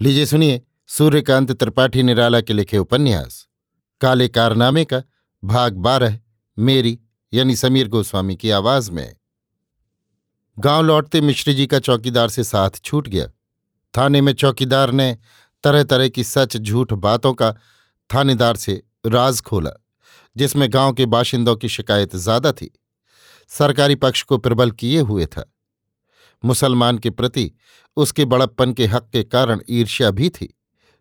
लीजिए सुनिए, सूर्यकांत त्रिपाठी निराला के लिखे उपन्यास। काले कारनामे का भाग बारह, मेरी, यानी समीर गोस्वामी की आवाज़ में। गाँव लौटते मिश्री जी का चौकीदार से साथ छूट गया। थाने में चौकीदार ने तरह तरह की सच झूठ बातों का थानेदार से राज खोला, जिसमें गाँव के बाशिंदों की शिकायत ज़्यादा थी। सरकारी पक्ष को प्रबल किए हुए था। मुसलमान के प्रति उसके बड़प्पन के हक के कारण ईर्ष्या भी थी।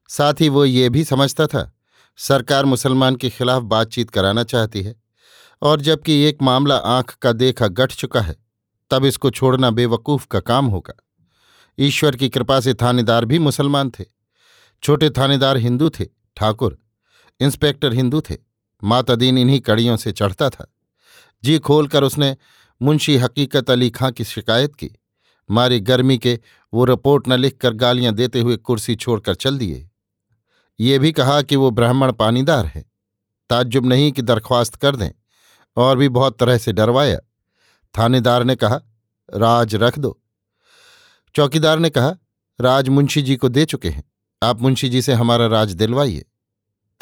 साथ ही वो ये भी समझता था, सरकार मुसलमान के खिलाफ बातचीत कराना चाहती है, और जबकि एक मामला आँख का देखा गठ चुका है, तब इसको छोड़ना बेवकूफ़ का काम होगा। ईश्वर की कृपा से थानेदार भी मुसलमान थे। छोटे थानेदार हिंदू थे, ठाकुर, इंस्पेक्टर हिंदू थे माता दीन इन्हीं कड़ियों से चढ़ता था। जी खोलकर उसने मुंशी हकीकत अली खां की शिकायत की। मारी गर्मी के वो रिपोर्ट न लिखकर गालियाँ देते हुए कुर्सी छोड़कर चल दिए। ये भी कहा कि वो ब्राह्मण पानीदार है। ताज्जुब नहीं कि दरख्वास्त कर दें। और भी बहुत तरह से डरवाया। थानेदार ने कहा, राज रख दो। चौकीदार ने कहा, राज मुंशी जी को दे चुके हैं। आप मुंशी जी से हमारा राज दिलवाइए।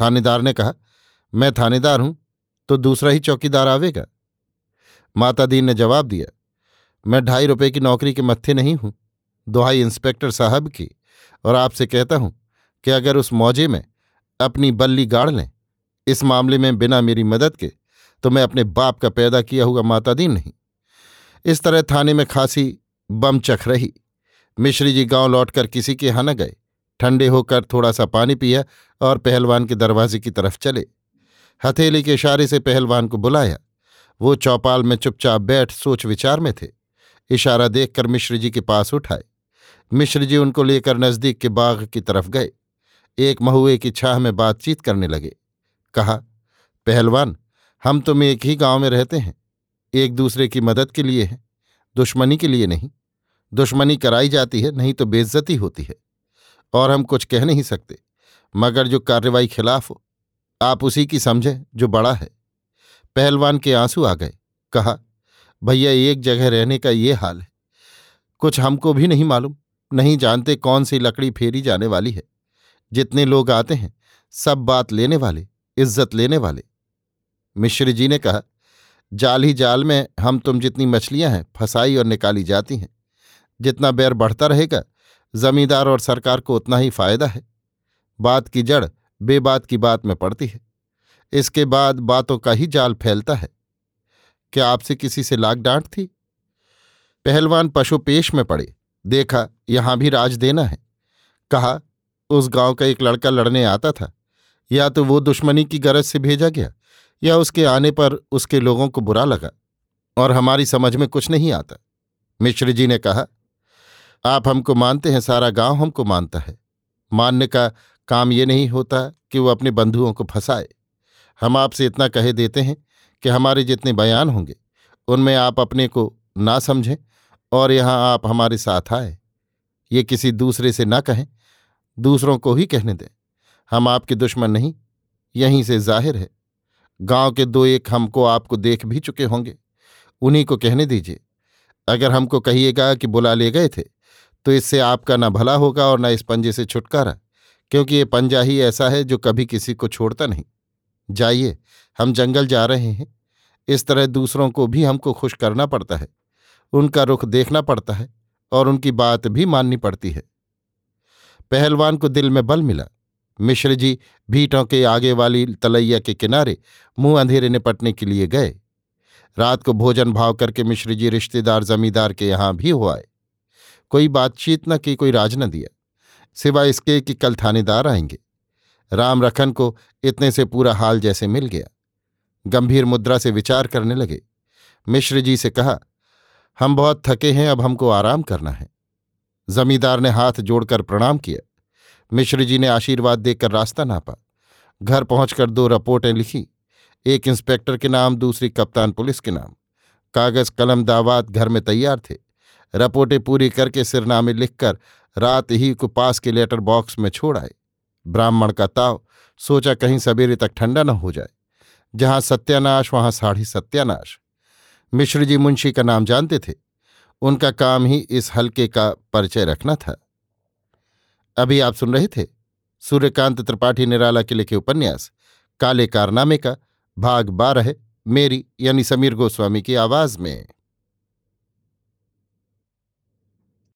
थानेदार ने कहा, मैं थानेदार हूँ तो दूसरा ही चौकीदार आवेगा? माता दीन ने जवाब दिया मैं ढाई रुपए की नौकरी के मत्थे नहीं हूँ, दुहाई इंस्पेक्टर साहब की, और आपसे कहता हूँ कि अगर उस मौजे में अपनी बल्ली गाड़ लें, इस मामले में बिना मेरी मदद के तो मैं अपने बाप का पैदा किया हुआ मातादीन नहीं। इस तरह थाने में खासी, बम चख रही। मिश्री जी गाँव लौटकर किसी के यहाँ न गए। ठंडे होकर थोड़ा सा पानी पिया और पहलवान के दरवाजे की तरफ़ चले। हथेली के इशारे से पहलवान को बुलाया। वो चौपाल में चुपचाप बैठ सोच विचार में थे। इशारा देखकर मिश्र जी के पास उठाए। मिश्र जी उनको लेकर नज़दीक के बाग की तरफ़ गए। एक महुए की छाह में बातचीत करने लगे। कहा, पहलवान, हम तुम एक ही गाँव में रहते हैं। एक दूसरे की मदद के लिए हैं, दुश्मनी के लिए नहीं। दुश्मनी कराई जाती है, नहीं तो बेइज्जती होती है। और हम कुछ कह नहीं सकते, मगर जो कार्रवाई खिलाफ हो, आप उसी की समझें जो बड़ा है। पहलवान के आँसू आ गए। कहा भैया, एक जगह रहने का ये हाल है। कुछ हमको भी नहीं मालूम, नहीं जानते कौन सी लकड़ी फेरी जाने वाली है। जितने लोग आते हैं, सब बात लेने वाले, इज़्ज़त लेने वाले। मिश्र जी ने कहा, जाल ही जाल में हम तुम जितनी मछलियाँ हैं, फंसाई और निकाली जाती हैं। जितना बैर बढ़ता रहेगा, जमींदार और सरकार को उतना ही फ़ायदा है। बात की जड़ बेबात की बात में पड़ती है। इसके बाद बातों का ही जाल फैलता है। क्या आपसे किसी से लाग डांट थी? पहलवान पशु पेश में पड़े। देखा, यहाँ भी राज देना है। कहा, उस गाँव का एक लड़का लड़ने आता था। या तो वो दुश्मनी की गरज से भेजा गया, या उसके आने पर उसके लोगों को बुरा लगा, और हमारी समझ में कुछ नहीं आता। मिश्र जी ने कहा, आप हमको मानते हैं, सारा गाँव हमको मानता है। मानने का काम ये नहीं होता कि वो अपने बंधुओं को फंसाए। हम आपसे इतना कहे देते हैं कि हमारे जितने बयान होंगे, उनमें आप अपने को ना समझें और यहाँ आप हमारे साथ आए। ये किसी दूसरे से ना कहें, दूसरों को ही कहने दें। हम आपके दुश्मन नहीं, यहीं से ज़ाहिर है। गाँव के दो एक हमको आपको देख भी चुके होंगे। उन्हीं को कहने दीजिए। अगर हमको कहिएगा कि बुला ले गए थे तो इससे आपका ना भला होगा और ना इस पंजे से छुटकारा, क्योंकि ये पंजा ही ऐसा है जो कभी किसी को छोड़ता नहीं। जाइए, हम जंगल जा रहे हैं। इस तरह दूसरों को भी हमको खुश करना पड़ता है, उनका रुख देखना पड़ता है और उनकी बात भी माननी पड़ती है। पहलवान को दिल में बल मिला। मिश्र जी भीटों के आगे वाली तलैया के किनारे मुँह अंधेरे निपटने के लिए गए। रात को भोजन भाव करके मिश्र जी रिश्तेदार जमींदार के यहाँ भी हो आए। कोई बातचीत न की, कोई राज न दिया, सिवाय इसके कि कल थानेदार आएँगे। राम रखन को इतने से पूरा हाल जैसे मिल गया। गंभीर मुद्रा से विचार करने लगे। मिश्र जी से कहा, हम बहुत थके हैं, अब हमको आराम करना है। जमींदार ने हाथ जोड़कर प्रणाम किया। मिश्र जी ने आशीर्वाद देकर रास्ता नापा। घर पहुंचकर दो रिपोर्टें लिखी। एक इंस्पेक्टर के नाम, दूसरी कप्तान पुलिस के नाम। कागज़, कलम, दावात घर में तैयार थे। रिपोर्टें पूरी करके सिरनामे लिखकर रात ही को पास के लेटर बॉक्स में छोड़ आए। ब्राह्मण का ताव, सोचा कहीं सवेरे तक ठंडा न हो जाए। जहाँ सत्यानाश, वहाँ साढ़ी सत्यानाश। मिश्र जी मुंशी का नाम जानते थे। उनका काम ही इस हल्के का परिचय रखना था। अभी आप सुन रहे थे सूर्यकांत त्रिपाठी निराला के लिखे उपन्यास, काले कारनामे का, भाग बारह, मेरी यानी समीर गोस्वामी की आवाज़ में।